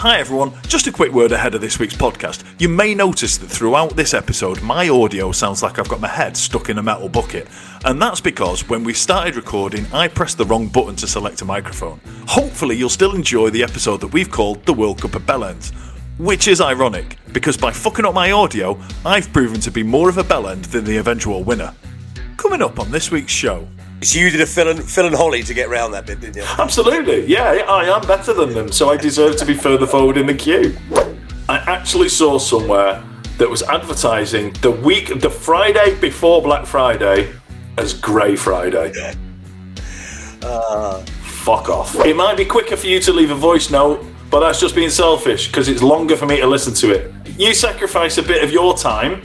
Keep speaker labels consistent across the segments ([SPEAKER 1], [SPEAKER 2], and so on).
[SPEAKER 1] Hi everyone, just a quick word ahead of this week's podcast. You may notice that throughout this episode, my audio sounds like I've got my head stuck in a metal bucket. And that's because when we started recording, I pressed the wrong button to select a microphone. Hopefully, you'll still enjoy the episode that we've called The World Cup of Bellends. Which is ironic, because by fucking up my audio, I've proven to be more of a bellend than the eventual winner. Coming up on this week's show,
[SPEAKER 2] So you did a Phil and, Phil and Holly to get round that bit, didn't you?
[SPEAKER 1] Absolutely, yeah, I am better than them, so I deserve to be further forward in the queue. I actually saw somewhere that was advertising the week, the Friday before Black Friday, as Grey Friday. Ah. Fuck off. It might be quicker for you to leave a voice note, but that's just being selfish because it's longer for me to listen to it. You sacrifice a bit of your time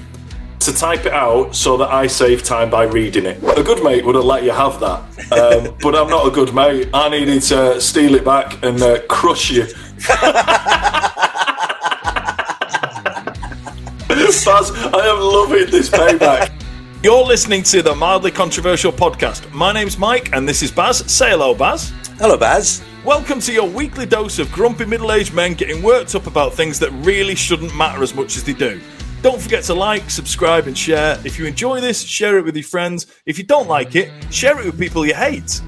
[SPEAKER 1] to type it out so that I save time by reading it. A good mate would have let you have that, um, but I'm not a good mate. I needed to steal it back and uh, crush you. Baz, I am loving this payback. You're listening to the mildly controversial podcast. My name's Mike, and this is Baz. Say hello, Baz.
[SPEAKER 2] Hello, Baz.
[SPEAKER 1] Welcome to your weekly dose of grumpy middle aged men getting worked up about things that really shouldn't matter as much as they do. Don't forget to like, subscribe, and share. If you enjoy this, share it with your friends. If you don't like it, share it with people you hate.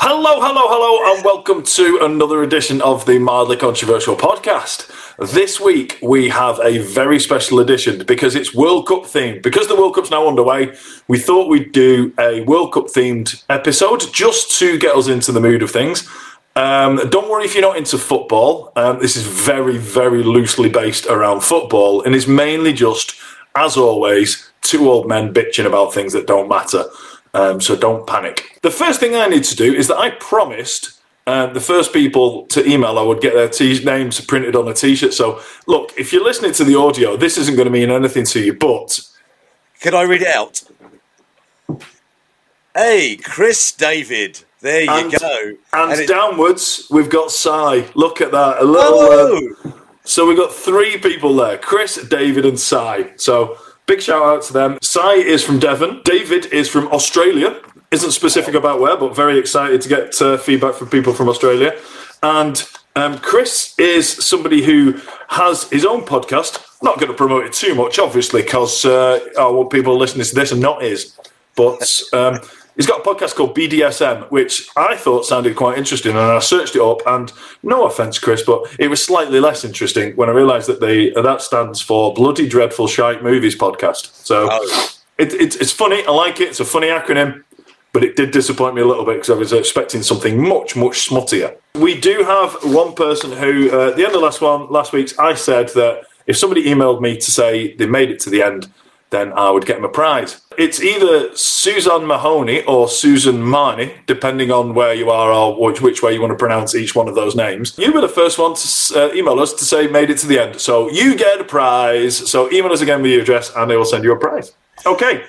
[SPEAKER 1] Hello, hello, hello, and welcome to another edition of the Mildly Controversial podcast. This week we have a very special edition because it's World Cup themed. Because the World Cup's now underway, we thought we'd do a World Cup themed episode just to get us into the mood of things. Um, don't worry if you're not into football. Um, this is very, very loosely based around football and is mainly just, as always, two old men bitching about things that don't matter. Um, so don't panic. The first thing I need to do is that I promised um, the first people to email I would get their t- names printed on a t-shirt. So look, if you're listening to the audio, this isn't going to mean anything to you, but
[SPEAKER 2] Can I read it out? Hey, Chris David. There you
[SPEAKER 1] And-
[SPEAKER 2] go.
[SPEAKER 1] and,
[SPEAKER 2] it-
[SPEAKER 1] downwards we've got Cy. Look at that, a little. uh,
[SPEAKER 2] Oh,
[SPEAKER 1] So we've got three people there Chris, David, and Cy. So big shout out to them. Cy is from Devon, David is from Australia. Isn't specific about where, but very excited to get uh, feedback from people from Australia. And um, Chris is somebody who has his own podcast. Not going to promote it too much, obviously, because uh, I want people listening to this and not his. But um, he's got a podcast called BDSM, which I thought sounded quite interesting, and I searched it up. And no offense, Chris, but it was slightly less interesting when I realised that they that stands for Bloody Dreadful Shite Movies Podcast. So
[SPEAKER 2] Oh.
[SPEAKER 1] it, it, it's funny. I like it. It's a funny acronym. But it did disappoint me a little bit because I was expecting something much, much smuttier. We do have one person who, uh, at the end of last one, last week's, I said that if somebody emailed me to say they made it to the end, then I would get a prize. It's either Suzanne Mahoney or Susan Marnie, depending on where you are or which, which way you want to pronounce each one of those names. You were the first one to uh, email us to say made it to the end. So you get a prize. So email us again with your address and they will send you a prize. Okay.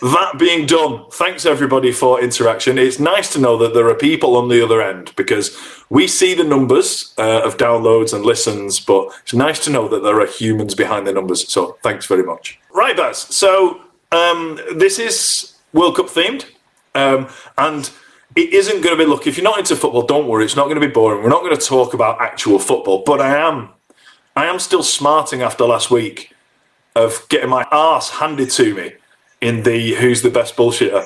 [SPEAKER 1] That being done, thanks everybody for interaction. It's nice to know that there are people on the other end because we see the numbers uh, of downloads and listens, but it's nice to know that there are humans behind the numbers. So thanks very much. Right, Baz. So um, this is World Cup themed, um, and it isn't going to be. Look, if you're not into football, don't worry. It's not going to be boring. We're not going to talk about actual football, but I am. I am still smarting after last week of getting my arse handed to me in the who's the best bullshitter.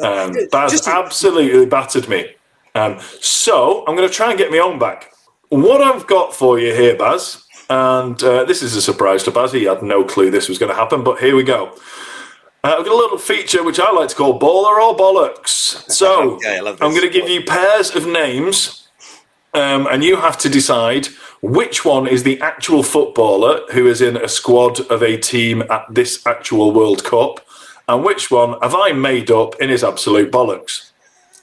[SPEAKER 1] Um, Baz
[SPEAKER 2] Just-
[SPEAKER 1] absolutely battered me. Um, so I'm going to try and get my own back. What I've got for you here, Baz, and uh, this is a surprise to Baz. He had no clue this was going to happen, but here we go. Uh, I've got a little feature which I like to call baller or bollocks. So
[SPEAKER 2] Okay,
[SPEAKER 1] I'm going to give you pairs of names, um, and you have to decide which one is the actual footballer who is in a squad of a team at this actual World Cup, and which one have I made up in his absolute bollocks.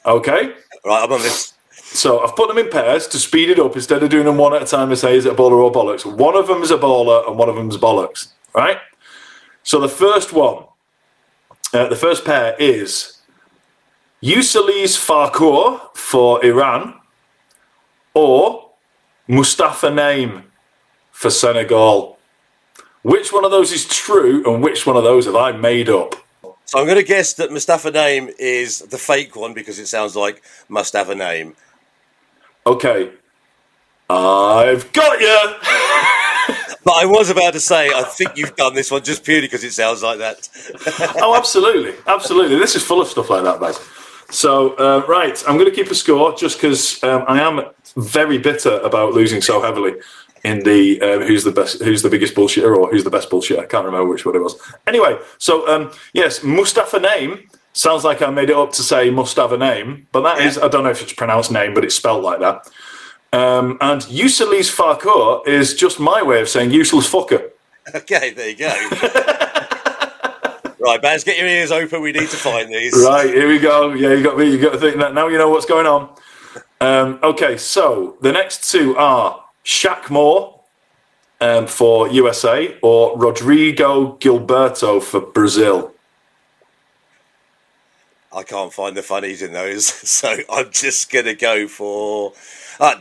[SPEAKER 1] Okay?
[SPEAKER 2] right, I'm on this.
[SPEAKER 1] So I've put them in pairs to speed it up instead of doing them one at a time and say, is it a baller or bollocks? One of them is a baller and one of them is bollocks. Right? So the first one, uh, the first pair is Yusalis Farkour for Iran or Mustafa Name for Senegal. Which one of those is true and which one of those have I made up?
[SPEAKER 2] So I'm going to guess that Mustafa Name is the fake one because it sounds like must have a name.
[SPEAKER 1] Okay. I've got you.
[SPEAKER 2] But I was about to say, I think you've done this one just purely because it sounds like that.
[SPEAKER 1] oh, absolutely, absolutely. This is full of stuff like that, guys. So, uh, right, I'm going to keep a score just because um, I am very bitter about losing so heavily in the uh, who's the best, who's the biggest bullshitter, or who's the best bullshitter. I can't remember which one it was. Anyway, so um, yes, Mustafa name sounds like I made it up to say Mustafa name, but that is I don't know if it's pronounced name, but it's spelled like that. Um, and Uselis Farkur is just my way of saying useless fucker.
[SPEAKER 2] Okay, there you go. right, Baz, get your ears open. We need to find these.
[SPEAKER 1] Right, here we go. Yeah, you got me. You got to think that now. You know what's going on. Um, okay, so the next two are Shaq Moore um, for USA or Rodrigo Gilberto for Brazil.
[SPEAKER 2] I can't find the funnies in those, so I'm just going to go for. Uh,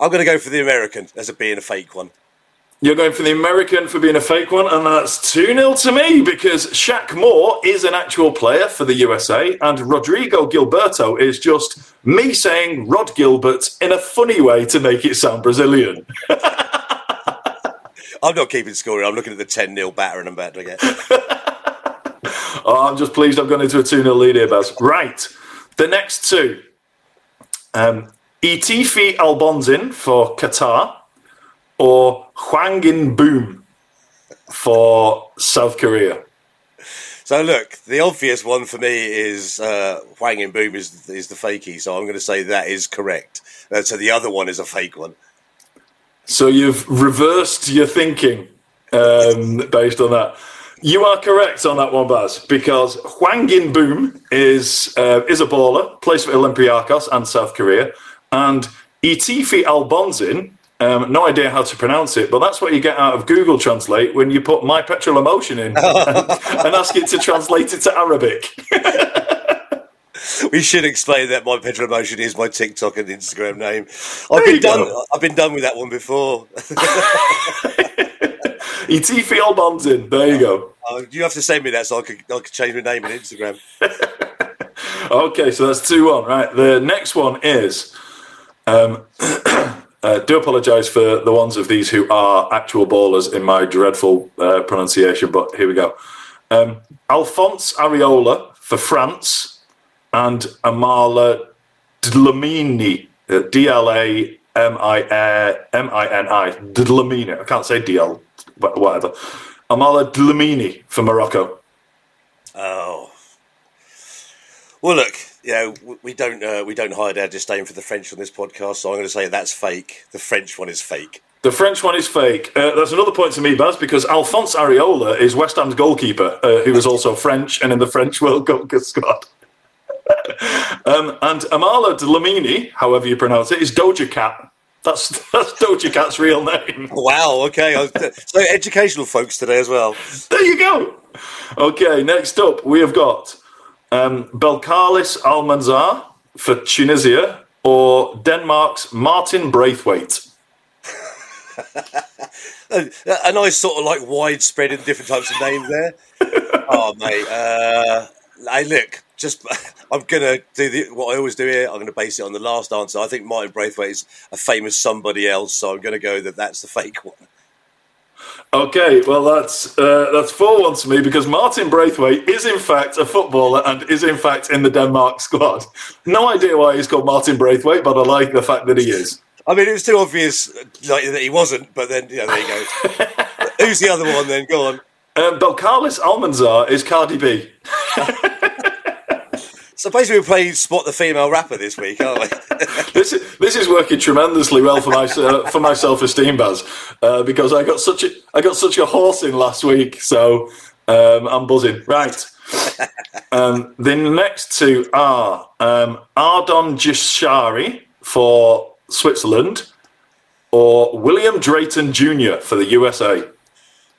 [SPEAKER 2] I'm going to go for the American as a being a fake one.
[SPEAKER 1] You're going for the American for being a fake one, and that's 2 0 to me because Shaq Moore is an actual player for the USA, and Rodrigo Gilberto is just me saying Rod Gilbert in a funny way to make it sound Brazilian.
[SPEAKER 2] I'm not keeping score. I'm looking at the 10 0 battering I'm about to get.
[SPEAKER 1] oh, I'm just pleased I've gone into a 2 0 lead here, Baz. Right. The next two um, Itifi Albonzin for Qatar or Hwangin Boom for South Korea.
[SPEAKER 2] So look, the obvious one for me is uh, Hwang In Boom is is the fakey. So I'm going to say that is correct. Uh, so the other one is a fake one.
[SPEAKER 1] So you've reversed your thinking um, based on that. You are correct on that one, Baz, because Hwang In Boom is uh, is a baller, plays for Olympiacos and South Korea, and Itifi Albonzin um, no idea how to pronounce it, but that's what you get out of Google Translate when you put my petrol emotion in and, and ask it to translate it to Arabic.
[SPEAKER 2] we should explain that my petrol emotion is my TikTok and Instagram name. I've been done. Go. I've been done with that one before.
[SPEAKER 1] Itifi Albonzin. There you go.
[SPEAKER 2] Uh, you have to send me that so I could, I could change my name on Instagram.
[SPEAKER 1] okay, so that's two one. Right. The next one is. Um, uh, do apologise for the ones of these who are actual ballers in my dreadful uh, pronunciation, but here we go. Um, Alphonse Areola for France and Amala Dlamini, uh, D L A M I M I N I, Dlamini. I can't say D L, but whatever. Amala Dlamini for Morocco.
[SPEAKER 2] Oh. Well, look, you know, we don't uh, we don't hide our disdain for the French on this podcast, so I'm going to say that's fake. The French one is fake.
[SPEAKER 1] The French one is fake. Uh, that's another point to me, Baz, because Alphonse Areola is West Ham's goalkeeper, uh, who is also French and in the French World Cup squad. um, and Amala Dlamini, however you pronounce it, is Doja Cat. That's that's Doja Cat's real name.
[SPEAKER 2] Wow. Okay. so educational folks today as well.
[SPEAKER 1] There you go. Okay. Next up, we have got um, Belcalis Almanzar for Tunisia or Denmark's Martin Braithwaite?
[SPEAKER 2] a, nice sort of like widespread in different types of names there. oh, mate. Uh, hey, look, just I'm gonna do the, what I always do here. I'm gonna base it on the last answer. I think Martin Braithwaite is a famous somebody else, so I'm gonna go that that's the fake one.
[SPEAKER 1] Okay, well that's uh, that's four one to me because Martin Braithwaite is in fact a footballer and is in fact in the Denmark squad. No idea why he's called Martin Braithwaite, but I like the fact that he is.
[SPEAKER 2] I mean, it was too obvious like, that he wasn't, but then yeah, there you go. Who's the other one then? Go on.
[SPEAKER 1] Um, Belcalis Almanzar is Cardi B.
[SPEAKER 2] So basically, we're playing spot the female rapper this week, aren't we?
[SPEAKER 1] this is this is working tremendously well for my uh, for my self esteem, Baz, uh, because I got such a I got such a horse in last week, so um, I'm buzzing. Right. um, the next two are um, Ardon Jashari for Switzerland or William Drayton Jr. for the USA.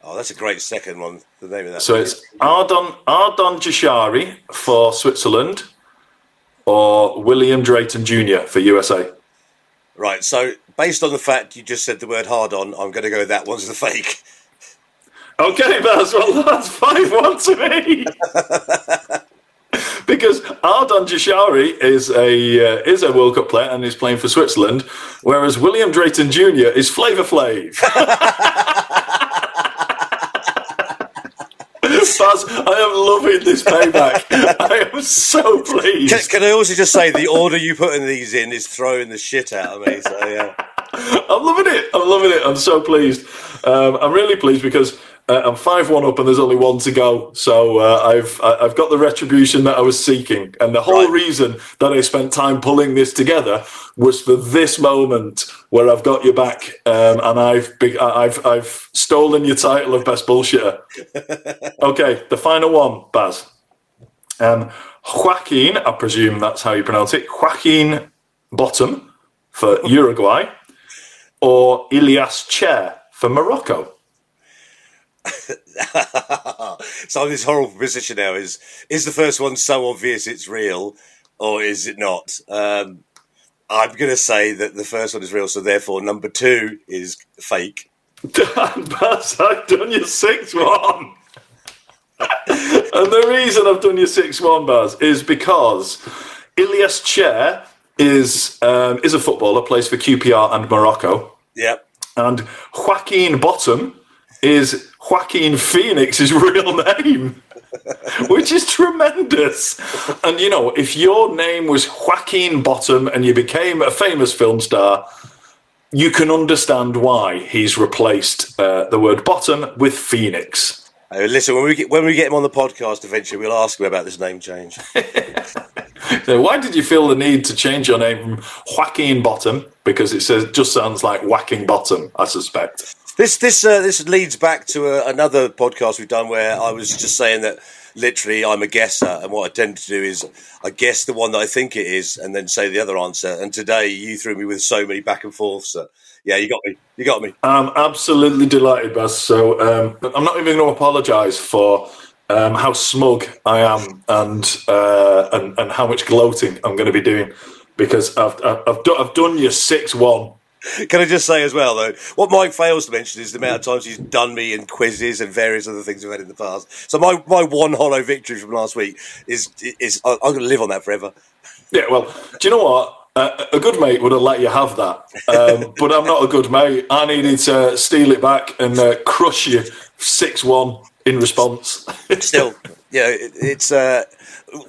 [SPEAKER 2] Oh, that's a great second one. The name of that.
[SPEAKER 1] So it's Ardon Ardon Jashari for Switzerland or William Drayton Jr. for USA?
[SPEAKER 2] Right. So, based on the fact you just said the word hard on, I'm going to go that one's the fake.
[SPEAKER 1] Okay, Baz. Well, that's 5 1 to me. because Ardon Jashari is a uh, is a World Cup player and is playing for Switzerland, whereas William Drayton Jr. is Flavor Flav. I am loving this payback. I am so pleased.
[SPEAKER 2] Can, can I also just say the order you putting these in is throwing the shit out of me. So yeah.
[SPEAKER 1] I'm loving it. I'm loving it. I'm so pleased. Um, I'm really pleased because uh, I'm five one up and there's only one to go. So uh, I've I've got the retribution that I was seeking, and the whole
[SPEAKER 2] Right.
[SPEAKER 1] reason that I spent time pulling this together was for this moment where I've got you back, um, and I've be- I- I've I've stolen your title of best bullshitter. okay, the final one, Baz. Um, Joaquin, I presume that's how you pronounce it. Joaquin Bottom for Uruguay, or Ilias Chair for Morocco.
[SPEAKER 2] so I'm in this horrible position now. Is is the first one so obvious it's real, or is it not? Um, I'm going to say that the first one is real, so therefore number two is fake.
[SPEAKER 1] Baz, I've done your six one. and the reason I've done your six one, Baz, is because Ilias Chair is um, is a footballer, plays for QPR and Morocco,
[SPEAKER 2] Yep.
[SPEAKER 1] and Joaquin Bottom is Joaquin Phoenix's real name. Which is tremendous. And you know, if your name was Joaquin Bottom and you became a famous film star, you can understand why he's replaced uh, the word bottom with Phoenix.
[SPEAKER 2] Uh, listen, when we get when we get him on the podcast eventually, we'll ask him about this name change.
[SPEAKER 1] So why did you feel the need to change your name from Joaquin Bottom? Because it says just sounds like whacking bottom, I suspect.
[SPEAKER 2] This this uh, this leads back to uh, another podcast we've done where I was just saying that literally I'm a guesser, and what I tend to do is I guess the one that I think it is, and then say the other answer. And today you threw me with so many back and forths. That, yeah, you got me. You got me.
[SPEAKER 1] I'm absolutely delighted, Baz. So um, I'm not even going to apologise for um, how smug I am and, uh, and and how much gloating I'm going to be doing because I've I've, I've, done, I've done your six one.
[SPEAKER 2] Can I just say as well though, what Mike fails to mention is the amount of times he's done me in quizzes and various other things we've had in the past. So my, my one hollow victory from last week is is I'm going to live on that forever.
[SPEAKER 1] Yeah, well, do you know what? Uh, a good mate would have let you have that, um, but I'm not a good mate. I needed to steal it back and uh, crush you six one in response.
[SPEAKER 2] Still, yeah, it, it's. Uh,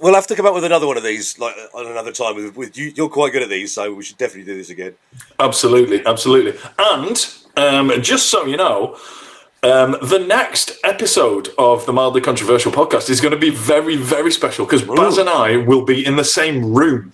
[SPEAKER 2] we'll have to come up with another one of these like on another time. With, with you, you're quite good at these, so we should definitely do this again.
[SPEAKER 1] Absolutely, absolutely. And um, just so you know, um, the next episode of the Mildly Controversial podcast is going to be very, very special because Baz and I will be in the same room.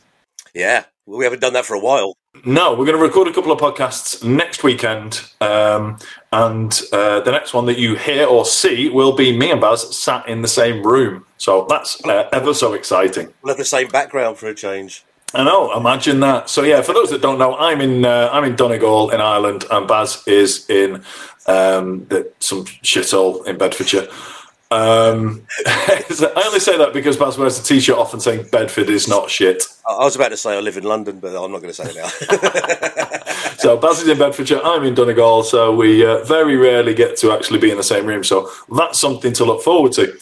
[SPEAKER 2] Yeah, well, we haven't done that for a while.
[SPEAKER 1] No, we're going to record a couple of podcasts next weekend. Um, and uh, the next one that you hear or see will be me and Baz sat in the same room. So that's uh, ever so exciting.
[SPEAKER 2] We'll have the same background for a change.
[SPEAKER 1] I know. Imagine that. So yeah, for those that don't know, I'm in uh, I'm in Donegal in Ireland, and Baz is in um, the, some shithole in Bedfordshire. Um, I only say that because Baz wears a t-shirt often saying Bedford is not shit.
[SPEAKER 2] I I was about to say I live in London, but I'm not going to say it now.
[SPEAKER 1] So Baz is in Bedfordshire, I'm in Donegal, so we uh, very rarely get to actually be in the same room. So that's something to look forward to.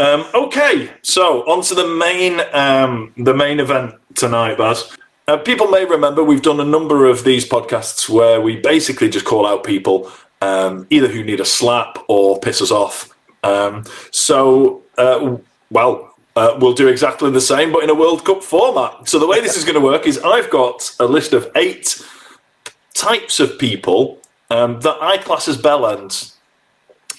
[SPEAKER 1] Um, okay, so on to the main um, the main event tonight, Baz. Uh, people may remember we've done a number of these podcasts where we basically just call out people um, either who need a slap or piss us off. Um, so, uh, well, uh, we'll do exactly the same, but in a World Cup format. So the way this is going to work is I've got a list of eight types of people um, that I class as bellends.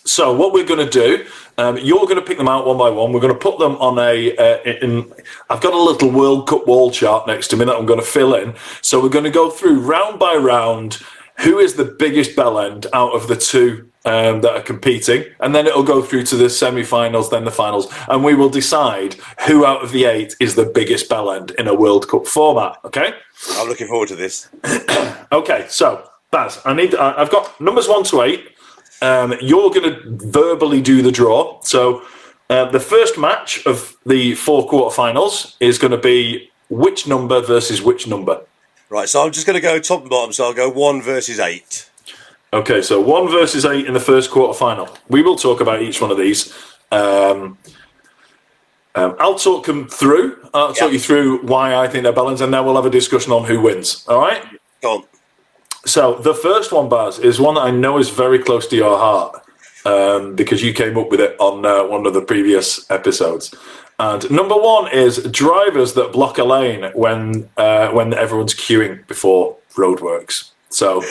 [SPEAKER 1] So what we're going to do, um, you're going to pick them out one by one. We're going to put them on a. Uh, in, I've got a little World Cup wall chart next to me that I'm going to fill in. So we're going to go through round by round. Who is the biggest bellend out of the two um, that are competing, and then it'll go through to the semi-finals, then the finals, and we will decide who out of the eight is the biggest bellend in a World Cup format. Okay.
[SPEAKER 2] I'm looking forward to this.
[SPEAKER 1] Okay, so Baz, I need. I- I've got numbers one to eight. Um, you're going to verbally do the draw. So uh, the first match of the four quarterfinals is going to be which number versus which number.
[SPEAKER 2] Right, so I'm just going to go top and bottom. So I'll go one versus eight.
[SPEAKER 1] Okay, so one versus eight in the first quarter final. We will talk about each one of these. Um, Um, I'll talk them through. I'll talk
[SPEAKER 2] Yeah.
[SPEAKER 1] you through why I think they're balanced, and then we'll have a discussion on who wins. All right.
[SPEAKER 2] Go on.
[SPEAKER 1] So the first one, Baz, is one that I know is very close to your heart um, because you came up with it on uh, one of the previous episodes. And number one is drivers that block a lane when uh, when everyone's queuing before roadworks. So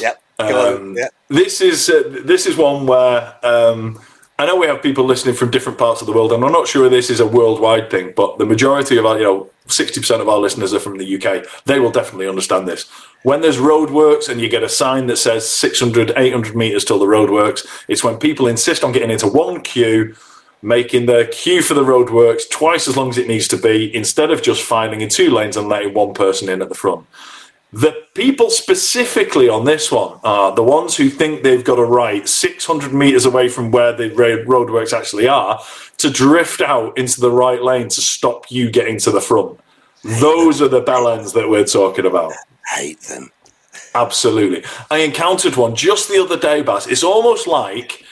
[SPEAKER 2] Yep.
[SPEAKER 1] Um.
[SPEAKER 2] Yeah.
[SPEAKER 1] this is uh, this is one where um, I know we have people listening from different parts of the world, and I'm not sure this is a worldwide thing, but the majority of our, you know, 60% of our listeners are from the UK. They will definitely understand this. When there's roadworks and you get a sign that says 600, 800 meters till the roadworks, it's when people insist on getting into one queue, making the queue for the roadworks twice as long as it needs to be, instead of just filing in two lanes and letting one person in at the front. The people specifically on this one are the ones who think they've got a right 600 meters away from where the roadworks actually are to drift out into the right lane to stop you getting to the front. Those are the bellends that we're talking about.
[SPEAKER 2] Hate them.
[SPEAKER 1] Absolutely. I encountered one just the other day, Baz. It's almost like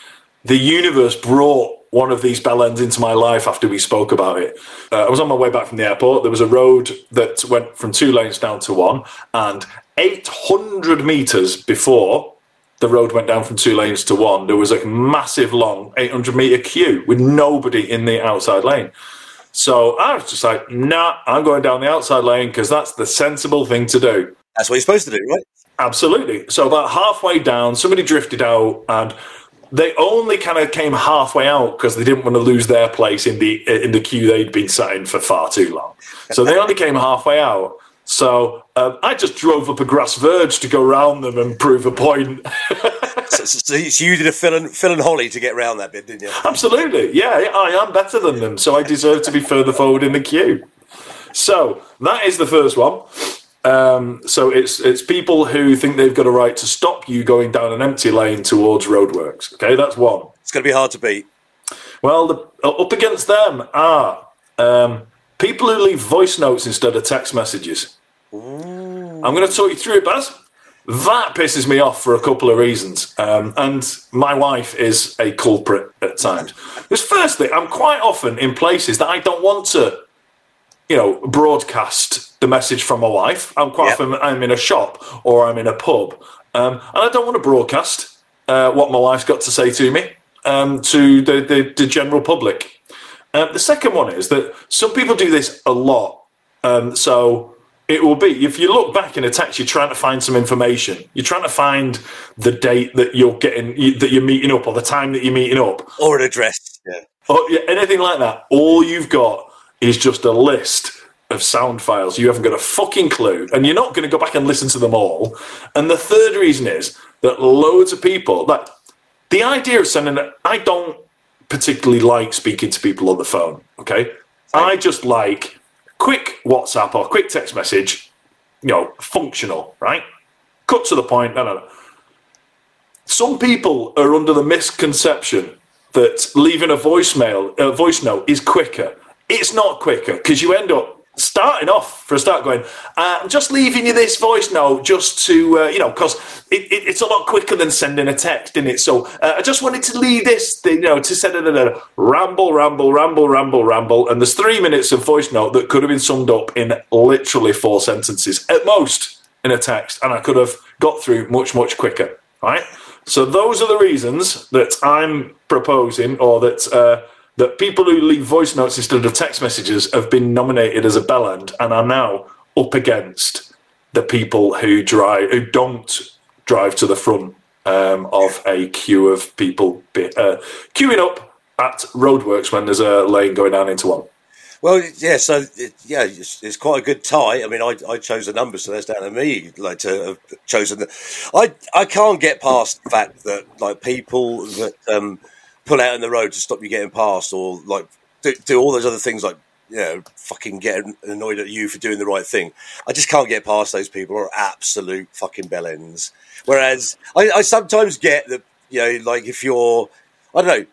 [SPEAKER 1] the universe brought one of these bellends into my life after we spoke about it. Uh, I was on my way back from the airport. There was a road that went from two lanes down to one, and 800 meters before the road went down from two lanes to one, there was a massive long 800 meter queue with nobody in the outside lane. So I was just like, nah, I'm going down the outside lane because that's the sensible thing to do.
[SPEAKER 2] That's what you're supposed to do, right?
[SPEAKER 1] Absolutely. So about halfway down, somebody drifted out, and they only kind of came halfway out because they didn't want to lose their place in the in the queue they'd been sat in for far too long. So they only came halfway out. So um, I just drove up a grass verge to go round them and prove a point.
[SPEAKER 2] So, so, so you did a Phil and, Phil and Holly to get round that bit, didn't you?
[SPEAKER 1] Absolutely. Yeah, I am better than them, so I deserve to be further forward in the queue. So that is the first one. Um, so it's it's people who think they've got a right to stop you going down an empty lane towards roadworks. Okay, that's one.
[SPEAKER 2] It's going to be hard to beat.
[SPEAKER 1] Well, the, up against them are um, people who leave voice notes instead of text messages. I'm going to talk you through it, Baz. That pisses me off for a couple of reasons. Um, and my wife is a culprit at times. Because, firstly, I'm quite often in places that I don't want to, you know, broadcast the message from my wife. I'm quite
[SPEAKER 2] Yep.
[SPEAKER 1] often I'm in a shop or I'm in a pub. Um, and I don't want to broadcast uh, what my wife's got to say to me um, to the, the, the general public. Um, the second one is that some people do this a lot. Um, so it will be if you look back in a text, you're trying to find some information. You're trying to find the date that you're getting you, that you're meeting up or the time that you're meeting up
[SPEAKER 2] Or an address. Yeah.
[SPEAKER 1] or yeah, anything like that. All you've got is just a list of sound files. You haven't got a fucking clue, and you're not going to go back and listen to them all. And the third reason is that loads of people that the idea of sending. I don't particularly like speaking to people on the phone. Okay, I just like quick WhatsApp or quick text message. You know, functional, right? Cut to the point. No, no, no some people are under the misconception that leaving a voicemail, a voice note, is quicker. It's not quicker because you end up starting off for a start going, uh, I'm just leaving you this voice note just to, uh, you know, because it, it, it's a lot quicker than sending a text, isn't it? So uh, I just wanted to leave this, thing, you know, to send it a ramble, ramble, ramble, ramble, ramble. And there's three minutes of voice note that could have been summed up in literally four sentences at most in a text. And I could have got through much, much quicker, right? So those are the reasons that I'm proposing, or that uh, that people who leave voice notes instead of text messages have been nominated as a bellend and are now up against the people who drive who don't drive to the front um, of a queue of people be, uh, queuing up at roadworks when there's a lane going down into one.
[SPEAKER 2] Well, yeah, so it, yeah, it's, it's quite a good tie. I mean, I, I chose the numbers, so that's down to me. Like to have chosen the, I I can't get past the fact that like people that um, pull out in the road to stop you getting past, or like do, do all those other things, like you know, fucking get annoyed at you for doing the right thing. I just can't get past those people. Are absolute fucking bellends. Whereas I, I sometimes get that you know, like if you're, I don't know,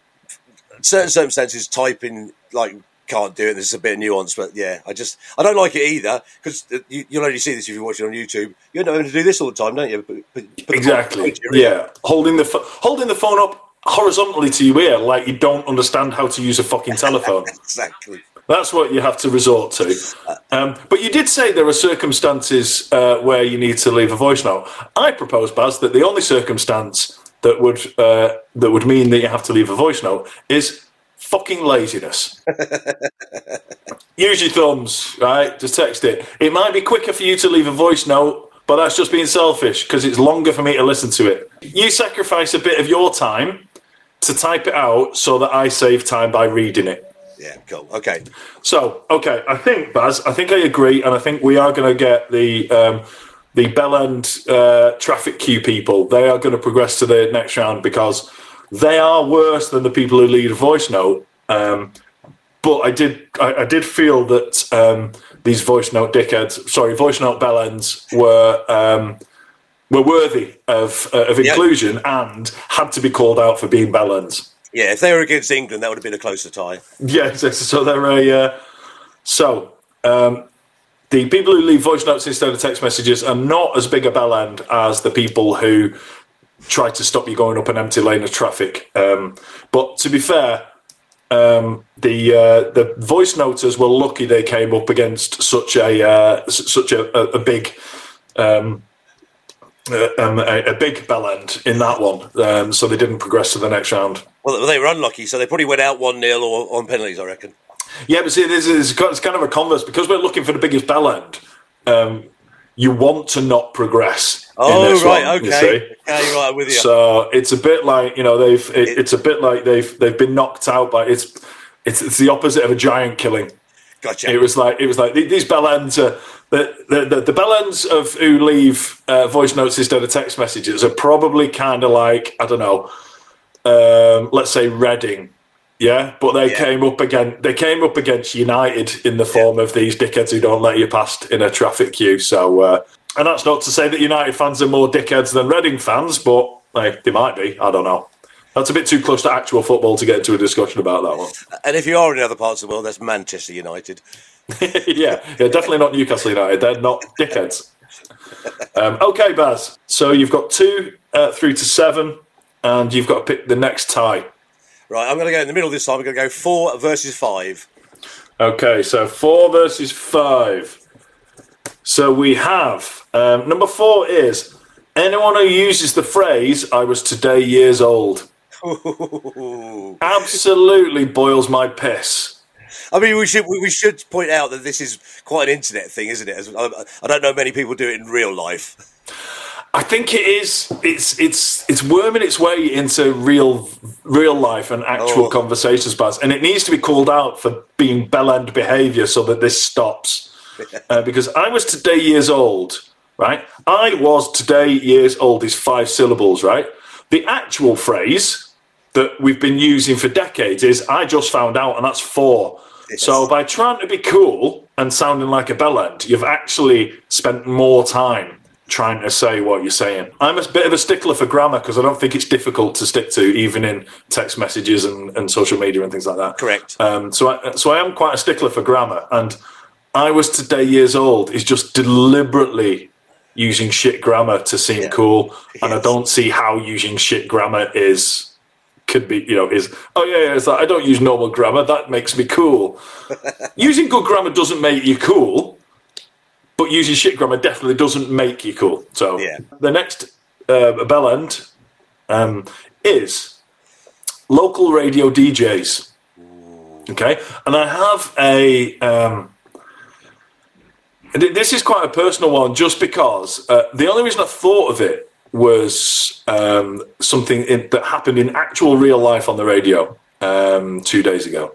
[SPEAKER 2] certain circumstances, typing like can't do it. There's a bit of nuance, but yeah, I just I don't like it either because you, you'll only see this if you watch it on YouTube. You're not going to do this all the time, don't you?
[SPEAKER 1] Exactly.
[SPEAKER 2] phone to your ear.
[SPEAKER 1] Yeah, holding the pho- holding the phone up horizontally to your ear, like you don't understand how to use a fucking telephone.
[SPEAKER 2] exactly.
[SPEAKER 1] That's what you have to resort to. Um, but you did say there are circumstances uh, where you need to leave a voice note. I propose, Baz, that the only circumstance that would uh, that would mean that you have to leave a voice note is fucking laziness. Use your thumbs, right? Just text it. It might be quicker for you to leave a voice note, but that's just being selfish because it's longer for me to listen to it. You sacrifice a bit of your time to type it out so that I save time by reading it.
[SPEAKER 2] Yeah, cool. Okay.
[SPEAKER 1] So, okay, I think Baz, I think I agree, and I think we are going to get the um, the Bell End uh, traffic queue people. They are going to progress to the next round because they are worse than the people who lead a voice note. Um, but I did, I, I did feel that um, these voice note dickheads, sorry, voice note bellends were um, were worthy of uh, of inclusion yep. and had to be called out for being bellends.
[SPEAKER 2] Yeah, if they were against England, that would have been a closer tie.
[SPEAKER 1] Yeah, so they're a uh, so. Um, the people who leave voice notes instead of text messages are not as big a bell end as the people who try to stop you going up an empty lane of traffic. Um, but to be fair, um, the uh, the voice noters were lucky they came up against such a uh, such a, a, a big um, um, a, a, big bell end in that one, um, so they didn't progress to the next round.
[SPEAKER 2] Well, they were unlucky, so they probably went out one 0 or on penalties, I reckon.
[SPEAKER 1] Yeah, but see, this is it's kind of a converse because we're looking for the biggest bell end. Um, you want to not progress.
[SPEAKER 2] Oh right, one, okay. You're right with you.
[SPEAKER 1] So it's a bit like you know they've it, it's a bit like they've they've been knocked out by it's it's it's the opposite of a giant killing.
[SPEAKER 2] Gotcha.
[SPEAKER 1] It was like it was like these bell ends are the the, the, ends of who leave uh, voice notes instead of text messages are probably kind of like I don't know, um, let's say Reading yeah, but they yeah. came up again. They came up against United in the form yeah. of these dickheads who don't let you past in a traffic queue. So, uh, and that's not to say that United fans are more dickheads than Reading fans, but like, they might be. I don't know. That's a bit too close to actual football to get into a discussion about that one.
[SPEAKER 2] And if you are in other parts of the world, that's Manchester United.
[SPEAKER 1] yeah, yeah, definitely not Newcastle United. They're not dickheads. Um, okay, Baz. So you've got two uh, through to seven, and you've got to pick the next tie.
[SPEAKER 2] Right, I'm going to go in the middle this time. I'm going to go four versus five.
[SPEAKER 1] Okay, so four versus five. So we have um, number four is anyone who uses the phrase "I was today years old." Absolutely boils my piss.
[SPEAKER 2] I mean, we should we should point out that this is quite an internet thing, isn't it? I don't know many people do it in real life.
[SPEAKER 1] I think it is. It's it's it's worming its way into real real life and actual oh. conversations, Baz, and it needs to be called out for being bell end behaviour so that this stops. uh, because I was today years old, right? I was today years old is five syllables, right? The actual phrase that we've been using for decades is I just found out, and that's four. Yes. So by trying to be cool and sounding like a bell end, you've actually spent more time trying to say what you're saying. I'm a bit of a stickler for grammar because I don't think it's difficult to stick to, even in text messages and, and social media and things like that.
[SPEAKER 2] Correct.
[SPEAKER 1] Um, so, I, so I am quite a stickler for grammar, and I was today years old is just deliberately using shit grammar to seem yeah. cool, yes. and I don't see how using shit grammar is could be, you know, is oh yeah, yeah it's like I don't use normal grammar. That makes me cool. using good grammar doesn't make you cool but using shit grammar definitely doesn't make you cool. So
[SPEAKER 2] yeah.
[SPEAKER 1] the next uh, bell end um, is local radio DJs. Okay, and I have a. Um, this is quite a personal one, just because uh, the only reason I thought of it was um, something in, that happened in actual real life on the radio um, two days ago.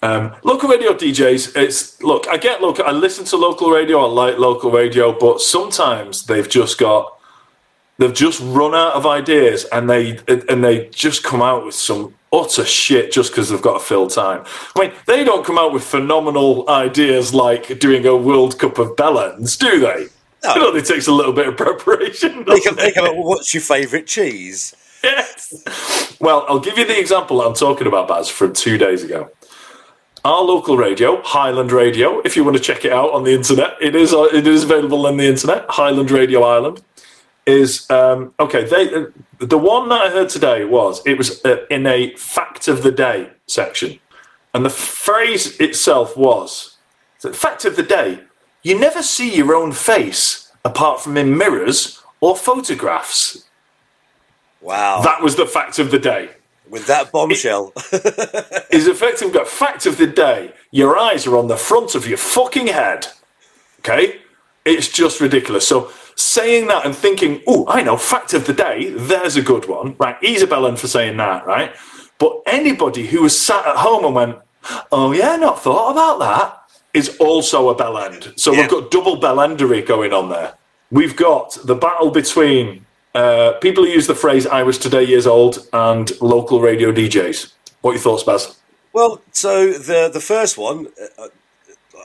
[SPEAKER 1] Um, local radio DJs, it's look. I get local. I listen to local radio. I like local radio, but sometimes they've just got they've just run out of ideas, and they and they just come out with some utter shit just because they've got to fill time. I mean, they don't come out with phenomenal ideas like doing a World Cup of bellends, do they? No. It only takes a little bit of preparation.
[SPEAKER 2] They come, they come out, what's your favourite cheese?
[SPEAKER 1] Yes. Well, I'll give you the example I'm talking about, Baz, from two days ago our local radio, Highland Radio. If you want to check it out on the internet, it is uh, it is available on the internet. Highland Radio Ireland is um, okay. They the one that I heard today was it was uh, in a fact of the day section. And the phrase itself was the fact of the day, you never see your own face apart from in mirrors or photographs.
[SPEAKER 2] Wow.
[SPEAKER 1] That was the fact of the day.
[SPEAKER 2] With that bombshell.
[SPEAKER 1] Is effective got fact of the day. Your eyes are on the front of your fucking head. Okay? It's just ridiculous. So saying that and thinking, oh, I know, fact of the day, there's a good one. Right, he's a bellend for saying that, right? But anybody who was sat at home and went, oh yeah, not thought about that, is also a bellend. So
[SPEAKER 2] Yeah.
[SPEAKER 1] we've got double bellendery going on there. We've got the battle between uh, people who use the phrase "I was today years old" and local radio DJs. What are your thoughts, Baz?
[SPEAKER 2] Well, so the the first one, uh,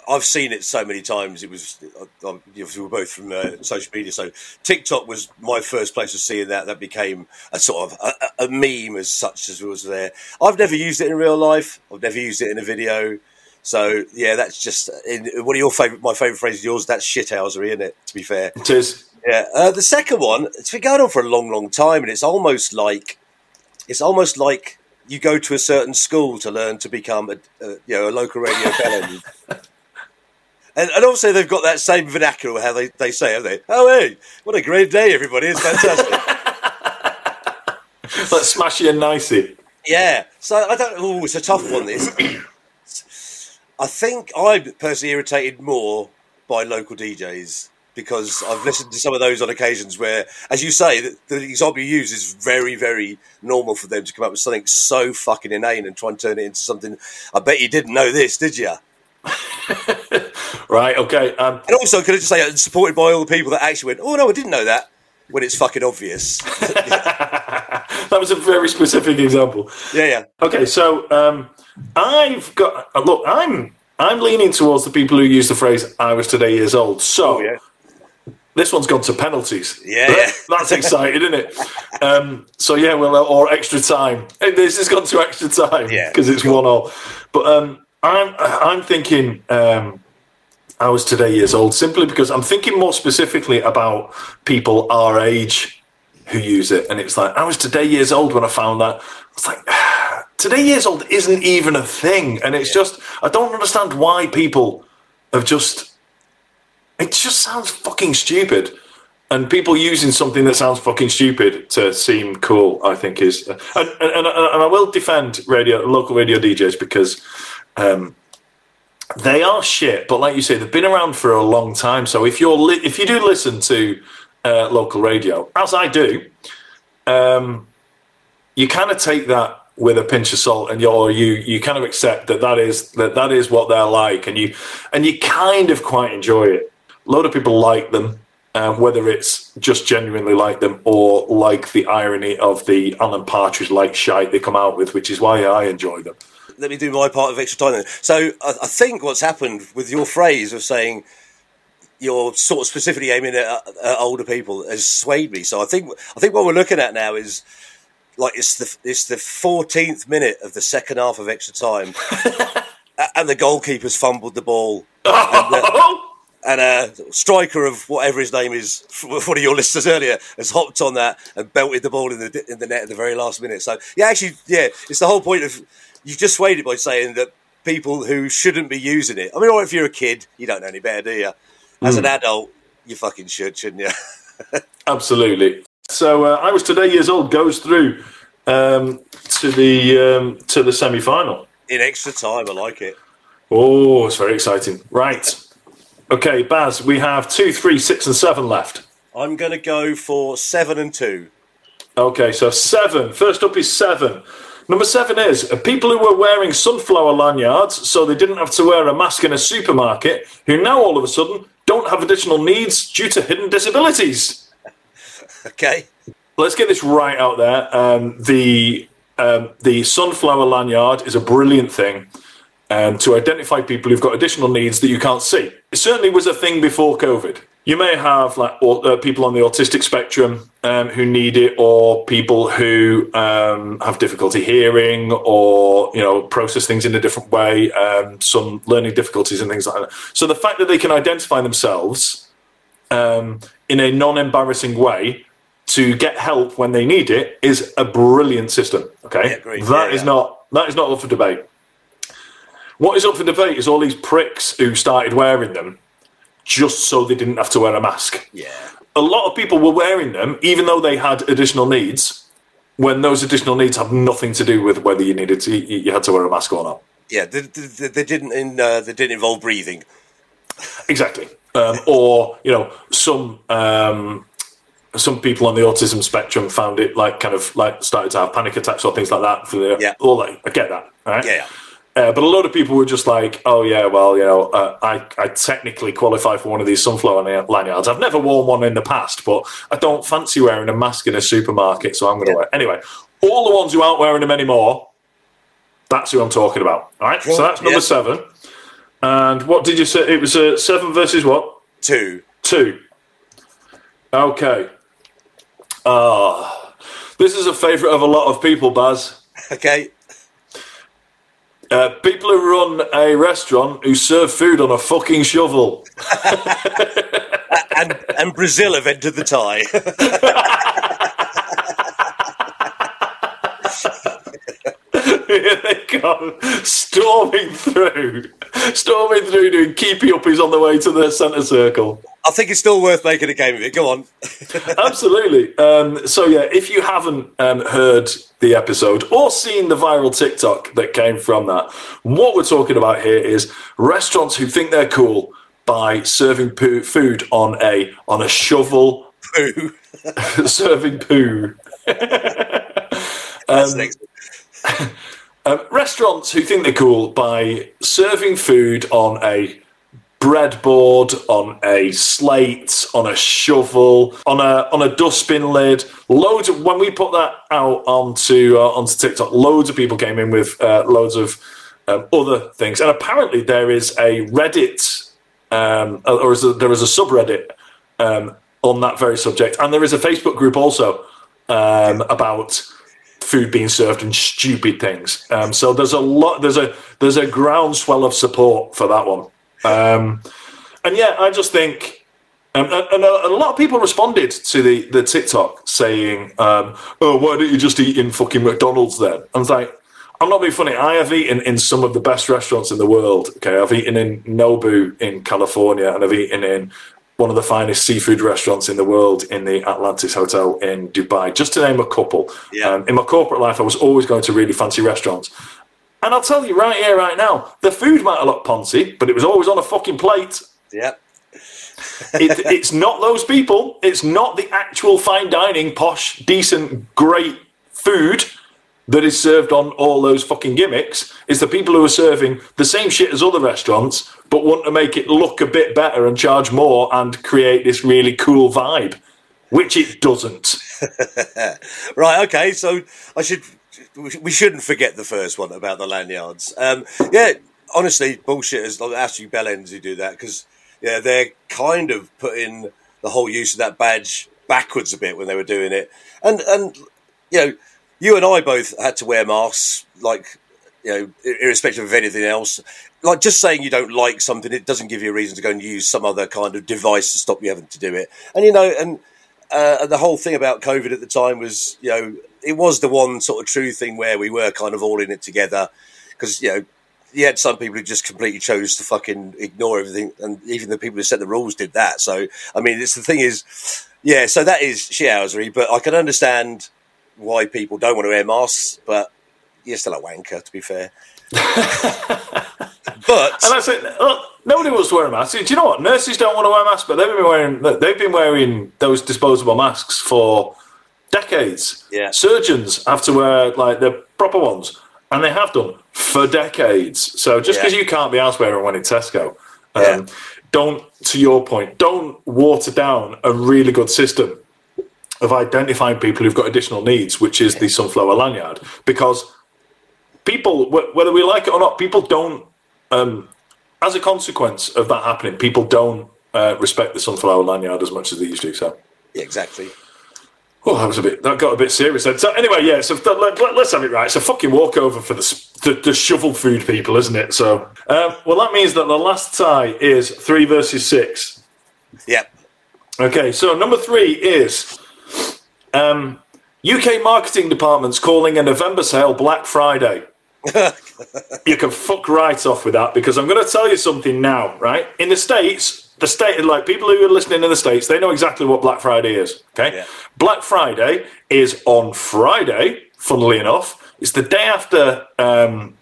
[SPEAKER 2] I've seen it so many times. It was uh, um, you know, we were both from uh, social media, so TikTok was my first place of seeing that. That became a sort of a, a meme as such as was there. I've never used it in real life. I've never used it in a video. So yeah, that's just in, one of your favorite. My favorite phrase is yours. That's shithousery, isn't it? To be fair.
[SPEAKER 1] It is.
[SPEAKER 2] Yeah. Uh, the second one, it's been going on for a long, long time, and it's almost like it's almost like you go to a certain school to learn to become a, a you know a local radio bellend. And, and also they've got that same vernacular how they, they say, have they? Oh hey, what a great day everybody, it's fantastic.
[SPEAKER 1] Let's smash you a nicey.
[SPEAKER 2] yeah. So I don't oh it's a tough one this. I think I'm personally irritated more by local DJs because I've listened to some of those on occasions where, as you say, the, the example you use is very, very normal for them to come up with something so fucking inane and try and turn it into something. I bet you didn't know this, did you?
[SPEAKER 1] Right. Okay. Um,
[SPEAKER 2] And also, could I just say, uh, supported by all the people that actually went, "Oh no, I didn't know that," when it's fucking obvious.
[SPEAKER 1] that was a very specific example.
[SPEAKER 2] yeah, yeah.
[SPEAKER 1] Okay, so um, I've got uh, look. I'm I'm leaning towards the people who use the phrase "I was today years old." So
[SPEAKER 2] Oh, yeah.
[SPEAKER 1] this one's gone to penalties.
[SPEAKER 2] Yeah, yeah.
[SPEAKER 1] that's exciting, isn't it? Um, so yeah, well, or extra time. This has gone to extra time
[SPEAKER 2] Yeah.
[SPEAKER 1] because it's one all. But um, I'm I'm thinking. Um, I was today years old simply because I'm thinking more specifically about people our age who use it. And it's like, I was today years old when I found that. It's like, today years old isn't even a thing. And it's just, I don't understand why people have just, it just sounds fucking stupid. And people using something that sounds fucking stupid to seem cool, I think is, and, and, and, and I will defend radio, local radio DJs because um, they are shit, but like you say, they've been around for a long time. So if you're li- if you do listen to uh, local radio, as I do, um, you kind of take that with a pinch of salt, and you're you you kind of accept that that is that that is what they're like, and you and you kind of quite enjoy it. A lot of people like them, um, whether it's just genuinely like them or like the irony of the Alan Partridge like shite they come out with, which is why I enjoy them.
[SPEAKER 2] Let me do my part of extra time then. So I, I think what's happened with your phrase of saying you're sort of specifically aiming at, at older people has swayed me. So I think I think what we're looking at now is like it's the it's the fourteenth minute of the second half of extra time, and the goalkeeper's fumbled the ball. And, uh, a striker of whatever his name is, one of your listeners earlier, has hopped on that and belted the ball in the in the net at the very last minute. So yeah, actually, yeah, it's the whole point of you've just swayed it by saying that people who shouldn't be using it. I mean, right, if you're a kid, you don't know any better, do you? As an adult, you fucking should, shouldn't you?
[SPEAKER 1] Absolutely. So uh, I was today years old goes through um, to the um, to the semi final.
[SPEAKER 2] in extra time, I like it.
[SPEAKER 1] Oh, it's very exciting. Right. Okay, Baz, we have two, three, six, and seven left.
[SPEAKER 2] I'm going to go for seven and two.
[SPEAKER 1] Okay, so seven. First up is seven. Number seven is people who were wearing sunflower lanyards so they didn't have to wear a mask in a supermarket, who now all of a sudden don't have additional needs due to hidden disabilities.
[SPEAKER 2] Okay.
[SPEAKER 1] Let's get this right out there. Um, the um, the sunflower lanyard is a brilliant thing um, to identify people who've got additional needs that you can't see. It certainly was a thing before COVID. You may have like uh, people on the autistic spectrum um, who need it, or people who um, have difficulty hearing, or you know process things in a different way, um, some learning difficulties and things like that. So the fact that they can identify themselves um, in a non-embarrassing way to get help when they need it is a brilliant system. Okay,
[SPEAKER 2] Yeah.
[SPEAKER 1] That
[SPEAKER 2] Yeah,
[SPEAKER 1] is
[SPEAKER 2] yeah.
[SPEAKER 1] not that is not up for debate. What is up for debate is all these pricks who started wearing them just so they didn't have to wear a mask.
[SPEAKER 2] Yeah.
[SPEAKER 1] A lot of people were wearing them, even though they had additional needs. When those additional needs have nothing to do with whether you needed to, you had to wear a mask or not.
[SPEAKER 2] Yeah, they, they, they didn't in, uh, they didn't involve breathing.
[SPEAKER 1] Exactly. Um, or you know, some um, some people on the autism spectrum found it like kind of like started to have panic attacks or things like that. For the
[SPEAKER 2] Yeah.
[SPEAKER 1] all that, I get that. Right?
[SPEAKER 2] Yeah.
[SPEAKER 1] Uh, but a lot of people were just like, "Oh yeah, well, you know, uh, I I technically qualify for one of these sunflower lanyards. I've never worn one in the past, but I don't fancy wearing a mask in a supermarket, so I'm going to wear." It. Anyway, all the ones who aren't wearing them anymore, that's who I'm talking about. All right, so that's number
[SPEAKER 2] Yeah.
[SPEAKER 1] seven. And what did you say? It was uh, seven versus what?
[SPEAKER 2] Two.
[SPEAKER 1] Two. Okay. Ah, this is a favourite of a lot of people, Baz.
[SPEAKER 2] Okay.
[SPEAKER 1] Uh, people who run a restaurant who serve food on a fucking shovel.
[SPEAKER 2] And and Brazil have entered the tie.
[SPEAKER 1] Here they come, storming through, storming through, doing keepy uppies on the way to the centre circle.
[SPEAKER 2] I think it's still worth making a game of it. Go on.
[SPEAKER 1] Absolutely. Um, so yeah, if you haven't um, heard the episode or seen the viral TikTok that came from that, what we're talking about here is restaurants who think they're cool by serving poo- food on a on a shovel,
[SPEAKER 2] Poo.
[SPEAKER 1] serving poo.
[SPEAKER 2] Next.
[SPEAKER 1] Um, restaurants who think they're cool by serving food on a breadboard, on a slate, on a shovel, on a on a dustbin lid. Loads of when we put that out onto uh, onto TikTok, loads of people came in with uh, loads of um, other things, and apparently there is a Reddit um, or is there, there is a subreddit um, on that very subject, and there is a Facebook group also um, about food being served and stupid things. Um, so there's a lot, there's a there's a groundswell of support for that one. Um, and yeah, I just think, um, and, and a, a lot of people responded to the the TikTok saying, um, "Oh, why don't you just eat in fucking McDonald's then?" I was like. I'm not being funny. I have eaten in some of the best restaurants in the world. Okay, I've eaten in Nobu in California, and I've eaten in one of the finest seafood restaurants in the world in the Atlantis Hotel in Dubai, just to name a couple.
[SPEAKER 2] Yeah.
[SPEAKER 1] Um, in my corporate life, I was always going to really fancy restaurants. And I'll tell you right here, right now, the food might have looked poncy, but it was always on a fucking plate.
[SPEAKER 2] Yep.
[SPEAKER 1] It, it's not those people. It's not the actual fine dining, posh, decent, great food that is served on all those fucking gimmicks. is the people who are serving the same shit as other restaurants, but want to make it look a bit better and charge more and create this really cool vibe, which it doesn't.
[SPEAKER 2] Right. Okay. So I should. We shouldn't forget the first one about the lanyards. Um, yeah. Honestly, bullshitters like Ashley Bellends who do that because yeah, they're kind of putting the whole use of that badge backwards a bit when they were doing it, and and you know, you and I both had to wear masks, like you know, irrespective of anything else. Like just saying you don't like something, it doesn't give you a reason to go and use some other kind of device to stop you having to do it. And you know, and uh, the whole thing about COVID at the time was, you know, it was the one sort of true thing where we were kind of all in it together because you know you had some people who just completely chose to fucking ignore everything, and even the people who set the rules did that. So, I mean, it's the thing is, yeah. So that is shithousery, but I can understand why people don't want to wear masks, but you're still a wanker, to be fair. but
[SPEAKER 1] And I said, look, nobody wants to wear a mask. Do you know what? Nurses don't want to wear masks, but they've been wearing they've been wearing those disposable masks for decades.
[SPEAKER 2] Yeah.
[SPEAKER 1] Surgeons have to wear like the proper ones, and they have done for decades. So just
[SPEAKER 2] Yeah.
[SPEAKER 1] because you can't be asked wearing one in Tesco, um,
[SPEAKER 2] Yeah.
[SPEAKER 1] don't. To your point, don't water down a really good system of identifying people who've got additional needs, which is the sunflower lanyard, because people, whether we like it or not, people don't. Um, as a consequence of that happening, people don't uh, respect the sunflower lanyard as much as they used to. So,
[SPEAKER 2] yeah, exactly.
[SPEAKER 1] oh, that was a bit. That got a bit serious. Then. So anyway, yeah. So let, us have it right. It's a fucking walkover for the, the the shovel food people, isn't it? So, um, well, that means that the last tie is three versus six.
[SPEAKER 2] Yep.
[SPEAKER 1] Okay, so number three is um, UK marketing departments calling a November sale Black Friday. you can fuck right off with that because I'm going to tell you something now, right? In the States, the state, like people who are listening in the States, they know exactly what Black Friday is, okay?
[SPEAKER 2] Yeah.
[SPEAKER 1] Black Friday is on Friday, funnily enough. It's the day after. Um,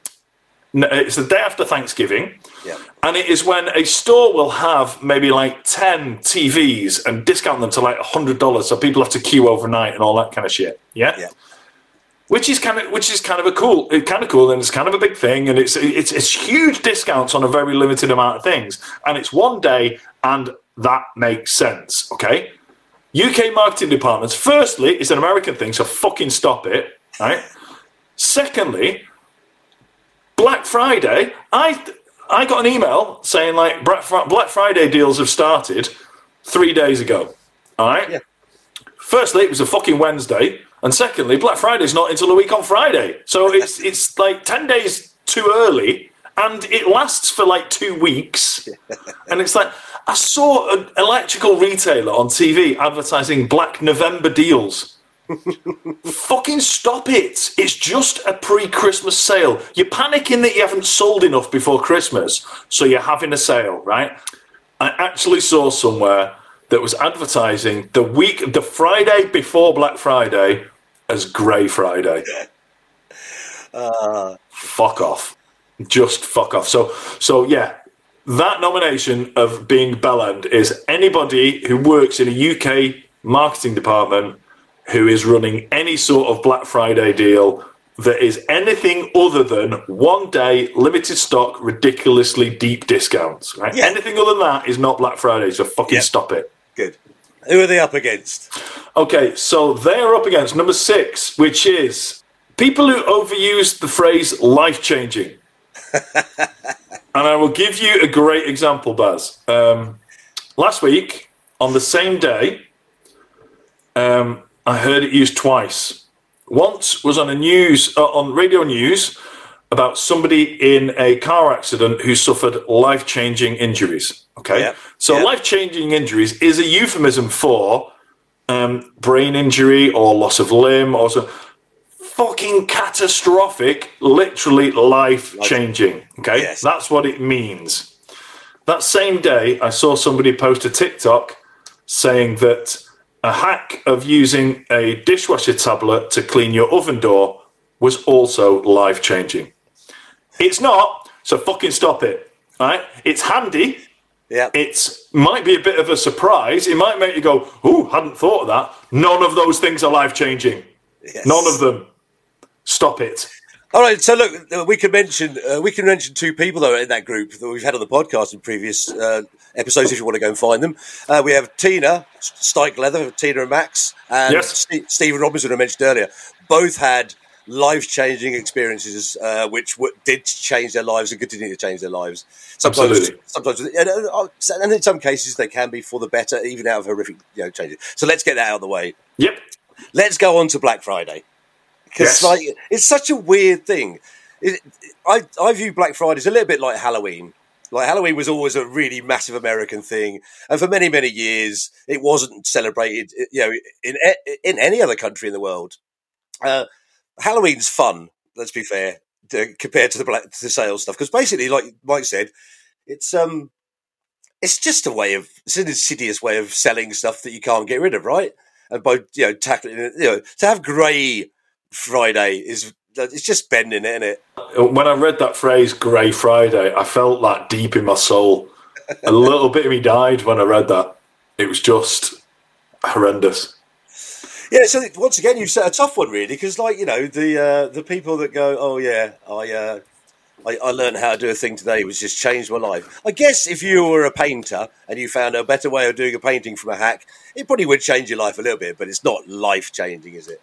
[SPEAKER 1] it's the day after Thanksgiving,
[SPEAKER 2] Yeah.
[SPEAKER 1] and it is when a store will have maybe like ten TVs and discount them to like hundred dollars, so people have to queue overnight and all that kind of shit. Yeah,
[SPEAKER 2] Yeah.
[SPEAKER 1] which is kind of which is kind of a cool, kind of cool, and it's kind of a big thing, and it's it's it's huge discounts on a very limited amount of things, and it's one day, and that makes sense. Okay, UK marketing departments. Firstly, it's an American thing, so fucking stop it. Right. Secondly, Black Friday. I I got an email saying like Black Friday deals have started three days ago. All right.
[SPEAKER 2] Yeah.
[SPEAKER 1] Firstly, it was a fucking Wednesday, and secondly, Black Friday's not until a week on Friday, so it's it's like ten days too early, and it lasts for like two weeks, and it's like I saw an electrical retailer on TV advertising Black November deals. Fucking stop it! It's just a pre-Christmas sale. You're panicking that you haven't sold enough before Christmas, so you're having a sale, right? I actually saw somewhere that was advertising the week, the Friday before Black Friday, as Grey Friday. Uh. fuck off, just fuck off. So, so yeah, that nomination of being bellend is anybody who works in a UK marketing department who is running any sort of Black Friday deal that is anything other than one day limited stock, ridiculously deep discounts. Right?
[SPEAKER 2] Yeah.
[SPEAKER 1] Anything other than that is not Black Friday. So fucking stop it.
[SPEAKER 2] Good. Who are they up against?
[SPEAKER 1] Okay, so they're up against number six, which is people who overuse the phrase life changing. and I will give you a great example, Baz. Um, last week, on the same day, um, I heard it used twice. Once was on a news, uh, on radio news, about somebody in a car accident who suffered life changing injuries. Okay,
[SPEAKER 2] Yeah.
[SPEAKER 1] so
[SPEAKER 2] Yeah.
[SPEAKER 1] life changing injuries is a euphemism for um, brain injury or loss of limb or so fucking catastrophic, literally life changing. Okay,
[SPEAKER 2] Yes.
[SPEAKER 1] that's what it means. That same day, I saw somebody post a TikTok saying that a hack of using a dishwasher tablet to clean your oven door was also life changing. It's not, so fucking stop it. All right, it's handy.
[SPEAKER 2] Yeah.
[SPEAKER 1] It might be a bit of a surprise. It might make you go, "Ooh, hadn't thought of that." None of those things are life changing.
[SPEAKER 2] Yes.
[SPEAKER 1] None of them. Stop it.
[SPEAKER 2] All right, so look, we can mention uh, we can mention two people though in that group that we've had on the podcast in previous uh, episodes. If you want to go and find them, uh, we have Tina Stike Leather, Tina and Max, and
[SPEAKER 1] Yes.
[SPEAKER 2] Ste Stephen Robinson, I mentioned earlier. Both had life-changing experiences, uh, which w- did change their lives and continue to change their lives. Sometimes,
[SPEAKER 1] Absolutely.
[SPEAKER 2] sometimes, and, uh, and in some cases, they can be for the better, even out of horrific you know, changes. So let's get that out of the way.
[SPEAKER 1] Yep.
[SPEAKER 2] Let's go on to Black Friday because
[SPEAKER 1] Yes.
[SPEAKER 2] like it's such a weird thing. It, I I view Black Friday as a little bit like Halloween. Like Halloween was always a really massive American thing, and for many many years it wasn't celebrated. You know, in in any other country in the world. Uh, Halloween's fun. Let's be fair, to, compared to the black to the sales stuff, because basically, like Mike said, it's um, it's just a way of it's an insidious way of selling stuff that you can't get rid of, right? And by you know tackling you know, to have Grey Friday is it's just bending it, isn't it?
[SPEAKER 1] When I read that phrase "Grey Friday," I felt that deep in my soul. a little bit of me died when I read that. It was just horrendous.
[SPEAKER 2] Yeah, so once again, you set a tough one, really, because like you know the uh, the people that go, oh yeah, I, uh, I I learned how to do a thing today, which just changed my life. I guess if you were a painter and you found a better way of doing a painting from a hack, it probably would change your life a little bit, but it's not life changing, is it?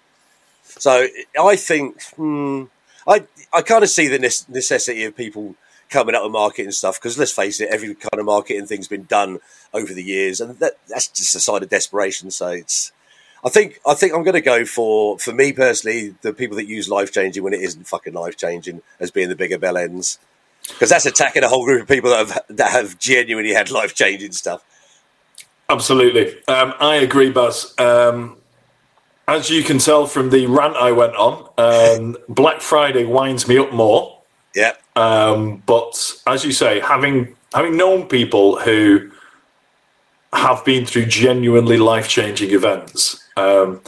[SPEAKER 2] So I think hmm, I I kind of see the necessity of people coming up with marketing stuff because let's face it, every kind of marketing thing's been done over the years, and that, that's just a sign of desperation. So it's I think I think I'm going to go for for me personally the people that use life changing when it isn't fucking life changing as being the bigger bell ends because that's attacking a whole group of people that have that have genuinely had life changing stuff.
[SPEAKER 1] Absolutely, um, I agree, Baz. Um, as you can tell from the rant I went on, um, Black Friday winds me up more.
[SPEAKER 2] Yeah.
[SPEAKER 1] Um, but as you say, having having known people who have been through genuinely life changing events, um,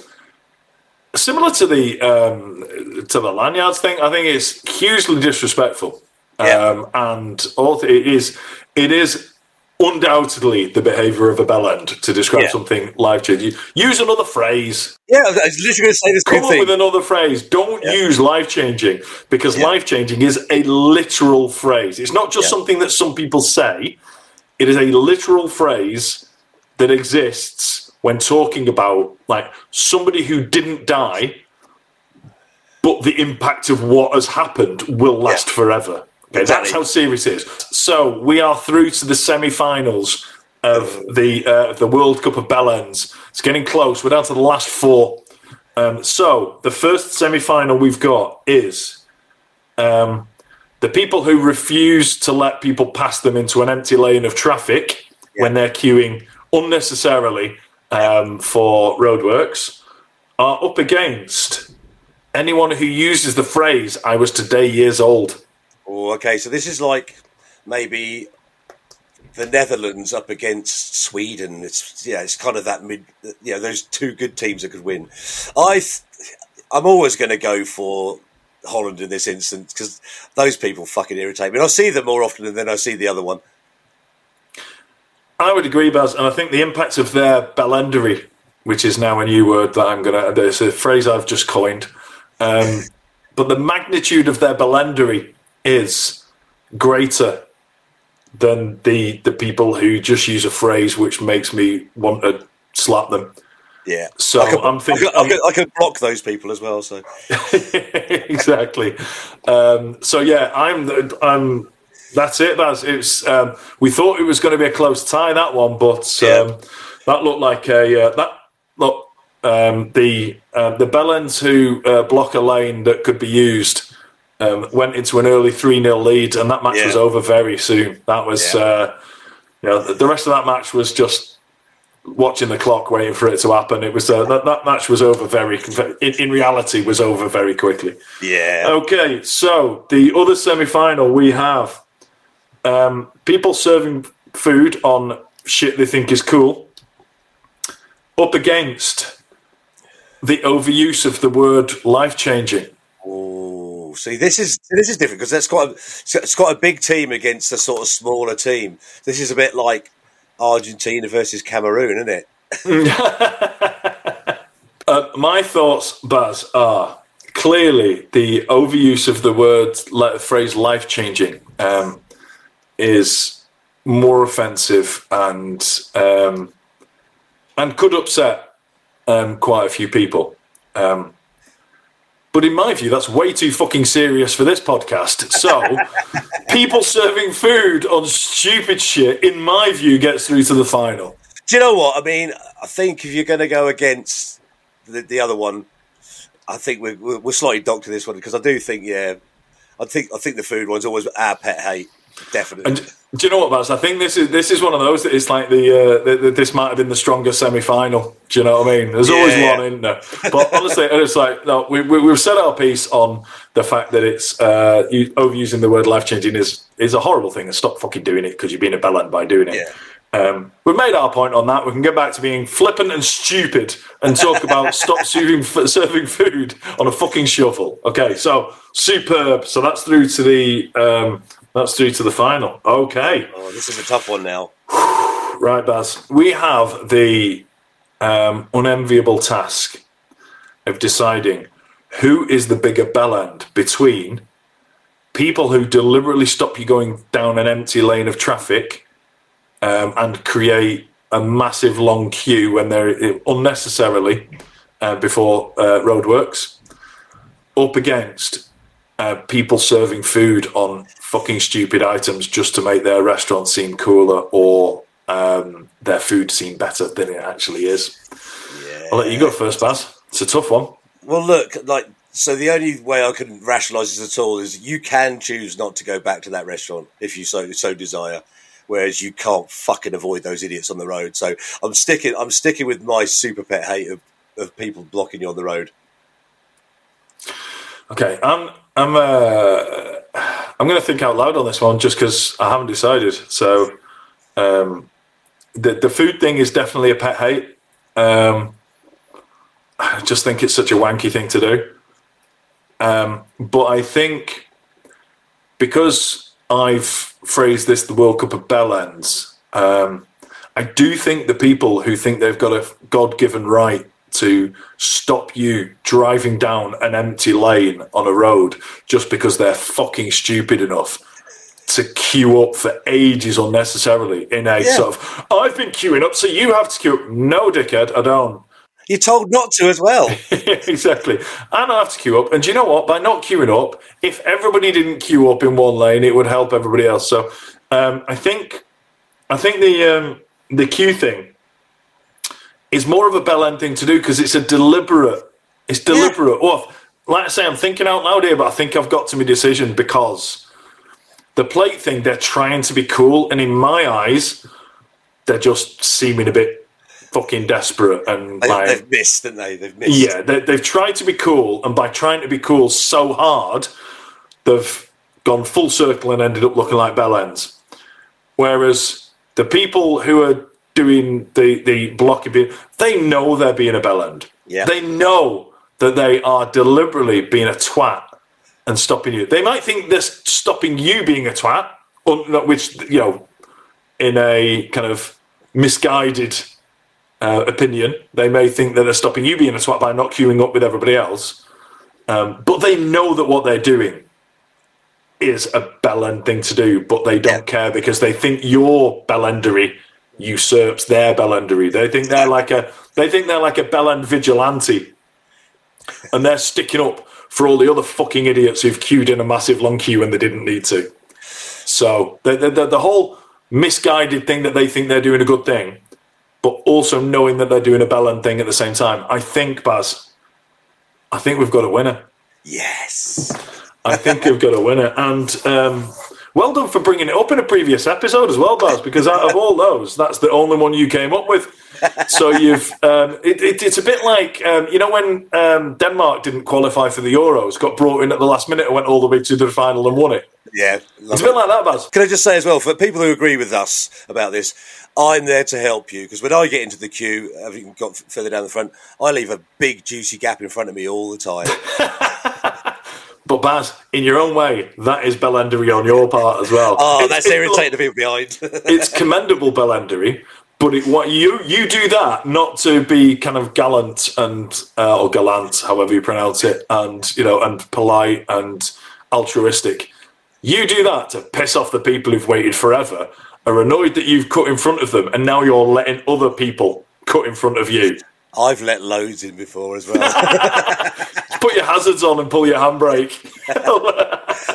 [SPEAKER 1] similar to the um, to the lanyards thing, I think it's hugely disrespectful.
[SPEAKER 2] Yeah.
[SPEAKER 1] Um, and also it is it is undoubtedly the behaviour of a bellend to describe
[SPEAKER 2] Yeah.
[SPEAKER 1] something life changing. Use another phrase.
[SPEAKER 2] Yeah, I was literally going to say this.
[SPEAKER 1] Come up
[SPEAKER 2] thing.
[SPEAKER 1] with another phrase. Don't
[SPEAKER 2] Yeah.
[SPEAKER 1] use life changing because
[SPEAKER 2] Yeah.
[SPEAKER 1] life changing is a literal phrase. It's not just something that some people say, it is a literal phrase that exists when talking about like somebody who didn't die, but the impact of what has happened will last forever.
[SPEAKER 2] Exactly.
[SPEAKER 1] that's how serious it is. So we are through to the semi-finals of the uh, the World Cup of Bellends. It's getting close. We're down to the last four. Um, so the first semi-final we've got is um, the people who refuse to let people pass them into an empty lane of traffic when they're queuing unnecessarily um, for roadworks are up against anyone who uses the phrase "I was today years old."
[SPEAKER 2] Oh, okay, so this is like maybe the Netherlands up against Sweden. It's yeah, it's kind of that mid. You know, those two good teams that could win. I, I'm always going to go for Holland in this instance because those people fucking irritate me. And I see them more often than I see the other one.
[SPEAKER 1] I would agree, Baz, and I think the impact of their bellendery, which is now a new word that I'm gonna, there's a phrase I've just coined, um, but the magnitude of their bellendery is greater than the the people who just use a phrase which makes me want to slap them.
[SPEAKER 2] Yeah,
[SPEAKER 1] So
[SPEAKER 2] I can,
[SPEAKER 1] I'm thinking,
[SPEAKER 2] I could, I could block those people as well. So
[SPEAKER 1] exactly. Um, so yeah, I'm I'm. That's it. That's it's. Um, we thought it was going to be a close tie that one, but
[SPEAKER 2] Yeah.
[SPEAKER 1] um, that looked like a uh, that look um, the uh, the Bellends who uh, block a lane that could be used um, went into an early three 0 lead, and that match
[SPEAKER 2] Yeah.
[SPEAKER 1] was over very soon. That was.
[SPEAKER 2] Yeah.
[SPEAKER 1] Uh, you know, the- the rest of that match was just watching the clock, waiting for it to happen. It was uh, that, that match was over very. In, in reality, was over very quickly.
[SPEAKER 2] yeah,
[SPEAKER 1] Okay, so the other semi final we have um, people serving food on shit they think is cool up against the overuse of the word life changing.
[SPEAKER 2] Oh, see, this is this is different because that's quite a, it's quite a big team against a sort of smaller team. This is a bit like Argentina versus Cameroon, isn't it?
[SPEAKER 1] Uh, my thoughts, Baz, are clearly the overuse of the word le- phrase life changing um, is more offensive and um, and could upset um, quite a few people. Um, but in my view, that's way too fucking serious for this podcast. So, people serving food on stupid shit, in my view, gets through to the final.
[SPEAKER 2] Do you know what I mean? I think if you're going to go against the, the other one, I think we're, we're we're slightly docked to this one because I do think yeah, I think I think the food one's always our pet hate, definitely.
[SPEAKER 1] And do you know what, Baz? I think this is this is one of those that it's like the, uh, the, the this might have been the strongest semi final. Do you know what I mean? There's always
[SPEAKER 2] Yeah,
[SPEAKER 1] one in there, but honestly, it's like no, we, we we've said our piece on the fact that it's uh, you, overusing the word life changing is is a horrible thing, and stop fucking doing it because you're being a bellend by doing it.
[SPEAKER 2] Yeah.
[SPEAKER 1] Um, we've made our point on that. We can get back to being flippant and stupid and talk about stop serving, serving food on a fucking shovel. Okay, so superb. So that's through to the um, that's through to the final. Okay,
[SPEAKER 2] oh, this is a tough one now.
[SPEAKER 1] right, Baz. We have the um, unenviable task of deciding who is the bigger bellend between people who deliberately stop you going down an empty lane of traffic um, and create a massive long queue when they're unnecessarily uh, before uh, roadworks, up against uh, people serving food on fucking stupid items just to make their restaurant seem cooler or um, their food seem better than it actually is.
[SPEAKER 2] Yeah.
[SPEAKER 1] I'll let you go first, Baz. It's a tough one.
[SPEAKER 2] Well, look, like so. The only way I can rationalise this at all is you can choose not to go back to that restaurant if you so so desire, whereas you can't fucking avoid those idiots on the road. So I'm sticking. I'm sticking with my super pet hate of of people blocking you on the road?
[SPEAKER 1] Okay, I'm I'm uh, I'm going to think out loud on this one just because I haven't decided. So, um, the the food thing is definitely a pet hate. Um, I just think it's such a wanky thing to do. Um, but I think because I've phrased this the World Cup of bell ends, um, I do think the people who think they've got a God given right to stop you driving down an empty lane on a road just because they're fucking stupid enough to queue up for ages unnecessarily in a
[SPEAKER 2] Yeah.
[SPEAKER 1] sort of I've been queuing up, so you have to queue up. No, dickhead, I don't.
[SPEAKER 2] You're told not to as well.
[SPEAKER 1] exactly. And I have to queue up. And do you know what? By not queuing up, if everybody didn't queue up in one lane, it would help everybody else. So um, I think I think the um, the queue thing is more of a bell end thing to do because it's a deliberate. It's deliberate. Well, like I say, I'm thinking out loud here, but I think I've got to my decision because the plate thing, they're trying to be cool, and in my eyes, they're just seeming a bit fucking desperate and
[SPEAKER 2] They,
[SPEAKER 1] like
[SPEAKER 2] they've missed, didn't they? They've missed.
[SPEAKER 1] yeah, they, they've tried to be cool, and by trying to be cool so hard, they've gone full circle and ended up looking like bell ends. Whereas the people who are doing the the blocking, they know they're being a bell end.
[SPEAKER 2] Yeah.
[SPEAKER 1] They know that they are deliberately being a twat and stopping you. They might think they're stopping you being a twat, which you know, in a kind of misguided uh, opinion. They may think that they're stopping you being a twat by not queuing up with everybody else. Um, but they know that what they're doing is a bellend thing to do, but they don't
[SPEAKER 2] Yeah.
[SPEAKER 1] care because they think your bellendery usurps their bellendery. They think they're like a they think they're like a bellend vigilante. And they're sticking up for all the other fucking idiots who've queued in a massive long queue when they didn't need to. So the, the, the, the whole misguided thing that they think they're doing a good thing, but also knowing that they're doing a bellend thing at the same time. I think, Baz, I think we've got a winner.
[SPEAKER 2] Yes.
[SPEAKER 1] I think we've got a winner. And um, well done for bringing it up in a previous episode as well, Baz, because out of all those, that's the only one you came up with. So you've, um, it, it, it's a bit like, um, you know, when um, Denmark didn't qualify for the Euros, got brought in at the last minute and went all the way to the final and won it.
[SPEAKER 2] Yeah.
[SPEAKER 1] It's a bit like that, Baz.
[SPEAKER 2] Can I just say as well, for people who agree with us about this, I'm there to help you because when I get into the queue, having got further down the front, I leave a big juicy gap in front of me all the time.
[SPEAKER 1] But Baz, in your own way, that is bellendery on your part as well.
[SPEAKER 2] Oh, that's
[SPEAKER 1] it's-
[SPEAKER 2] irritating the people behind.
[SPEAKER 1] it's commendable bellendery, but it, what you you do that not to be kind of gallant and uh, or gallant, however you pronounce it, and you know, and polite and altruistic. You do that to piss off the people who've waited forever, are annoyed that you've cut in front of them, and now you're letting other people cut in front of you.
[SPEAKER 2] I've let loads in before as well.
[SPEAKER 1] Put your hazards on and pull your handbrake.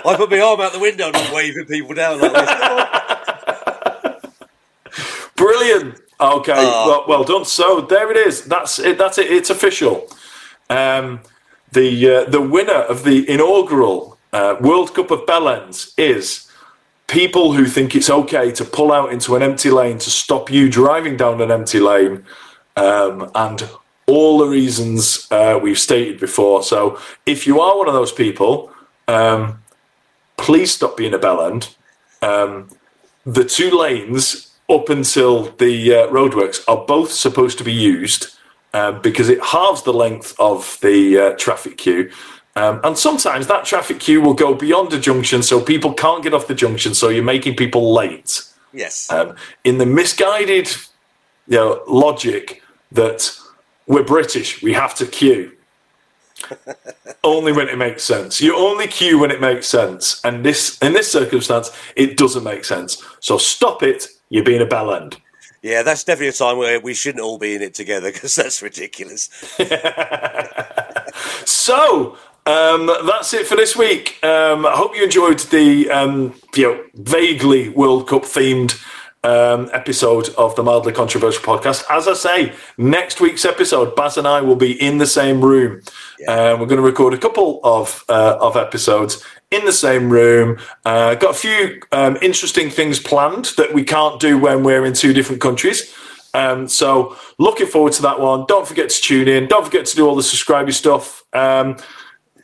[SPEAKER 2] I put my arm out the window and I'm waving people down like this.
[SPEAKER 1] Brilliant. Okay,
[SPEAKER 2] Oh.
[SPEAKER 1] well, well done. So there it is. That's it. That's it. It's official. Um, the uh, the winner of the inaugural uh, World Cup of Bellends is people who think it's okay to pull out into an empty lane to stop you driving down an empty lane, um, and all the reasons uh, we've stated before. So if you are one of those people, um, please stop being a bellend the two lanes up until the uh, roadworks are both supposed to be used um, because it halves the length of the uh, traffic queue. Um, and sometimes that traffic queue will go beyond a junction, so people can't get off the junction, so you're making people late.
[SPEAKER 2] Yes.
[SPEAKER 1] Um, in the misguided you know, logic that we're British, we have to queue. only when it makes sense. You only queue when it makes sense, and this in this circumstance, it doesn't make sense. So stop it. You're being a bell end.
[SPEAKER 2] Yeah, that's definitely a time where we shouldn't all be in it together because that's ridiculous.
[SPEAKER 1] So um, that's it for this week. Um, I hope you enjoyed the um, you know vaguely World Cup themed um, episode of the mildly controversial podcast. As I say, next week's episode, Baz and I will be in the same room. Uh, we're going to record a couple of uh, of episodes in the same room. Uh, got a few um, interesting things planned that we can't do when we're in two different countries. Um, so looking forward to that one. Don't forget to tune in. Don't forget to do all the subscribing stuff. Um,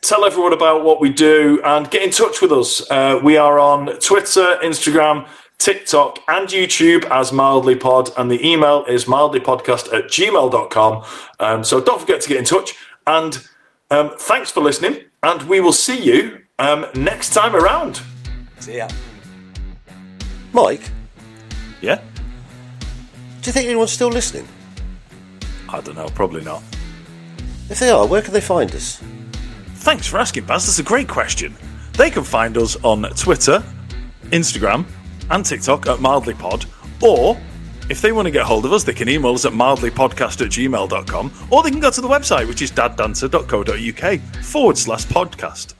[SPEAKER 1] tell everyone about what we do and get in touch with us. Uh, we are on Twitter, Instagram, TikTok, and YouTube as Mildly Pod, and the email is mildlypodcast at gmail.com. Um, so don't forget to get in touch. And um, thanks for listening, and we will see you um, next time around.
[SPEAKER 2] See ya. Mike,
[SPEAKER 1] Yeah?
[SPEAKER 2] do you think anyone's still listening?
[SPEAKER 1] I don't know, probably not.
[SPEAKER 2] If they are, where can they find us?
[SPEAKER 1] Thanks for asking, Baz. That's a great question. They can find us on Twitter, Instagram, and TikTok at mildlypod, or if they want to get hold of us, they can email us at mildlypodcast at gmail.com, or they can go to the website, which is daddancer.co.uk forward slash podcast.